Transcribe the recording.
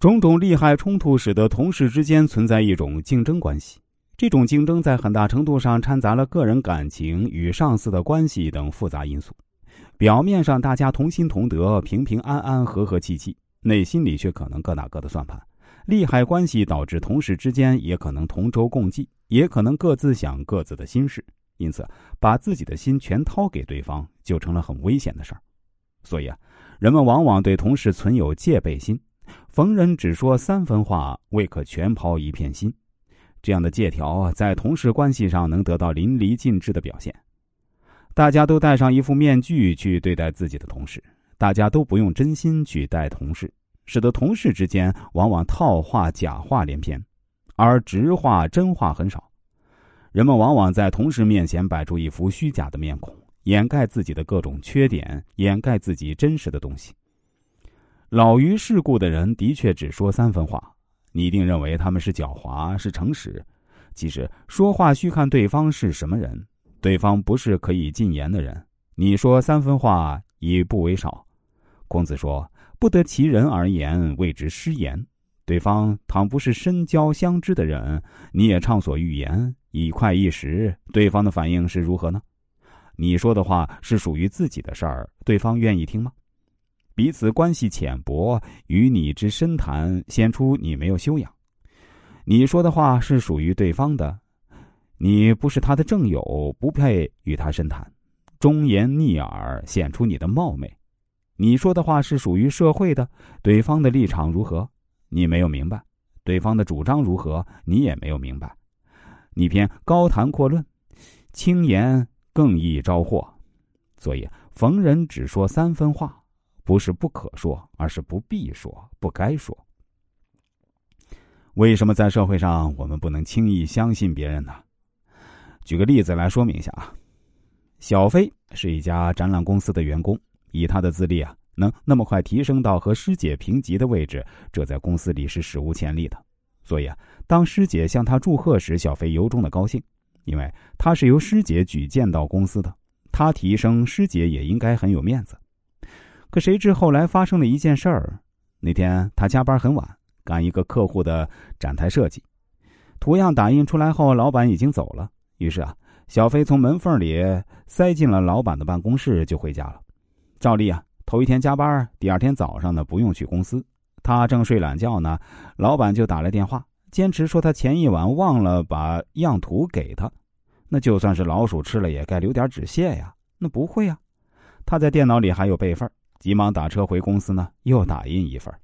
种种利害冲突使得同事之间存在一种竞争关系。这种竞争在很大程度上掺杂了个人感情与上司的关系等复杂因素。表面上大家同心同德、平平安安、和和气气，内心里却可能各打各的算盘。利害关系导致同事之间也可能同舟共济，也可能各自想各自的心事。因此，把自己的心全掏给对方，就成了很危险的事儿。所以啊，人们往往对同事存有戒备心，逢人只说三分话，未可全抛一片心。这样的借条在同事关系上能得到淋漓尽致的表现。大家都戴上一副面具去对待自己的同事，大家都不用真心去待同事，使得同事之间往往套话、假话连篇，而直话、真话很少。人们往往在同事面前摆出一副虚假的面孔，掩盖自己的各种缺点，掩盖自己真实的东西。老于世故的人的确只说三分话。你一定认为他们是狡猾，是诚实。其实说话需看对方是什么人，对方不是可以进言的人。你说三分话已不为少。孔子说：“不得其人而言，谓之失言。”对方倘不是深交相知的人，你也畅所欲言，以快一时，对方的反应是如何呢？你说的话是属于自己的事儿，对方愿意听吗？彼此关系浅薄，与你之深谈显出你没有修养。你说的话是属于对方的，你不是他的正友，不配与他深谈。忠言逆耳显出你的冒昧。你说的话是属于社会的，对方的立场如何，你没有明白；对方的主张如何，你也没有明白。你偏高谈阔论，轻言更易招祸。所以逢人只说三分话。不是不可说，而是不必说，不该说。为什么在社会上我们不能轻易相信别人呢？举个例子来说明一下啊。小飞是一家展览公司的员工，以他的资历啊，能那么快提升到和师姐平级的位置，这在公司里是史无前例的。所以啊，当师姐向他祝贺时，小飞由衷的高兴，因为他是由师姐举荐到公司的，他提升，师姐也应该很有面子。可谁知后来发生了一件事儿。那天他加班很晚，赶一个客户的展台设计，图样打印出来后，老板已经走了。于是啊，小飞从门缝里塞进了老板的办公室，就回家了。照例啊，头一天加班，第二天早上呢不用去公司。他正睡懒觉呢，老板就打来电话，坚持说他前一晚忘了把样图给他。那就算是老鼠吃了，也该留点纸屑呀。那不会呀，他在电脑里还有备份儿。急忙打车回公司呢，又打印一份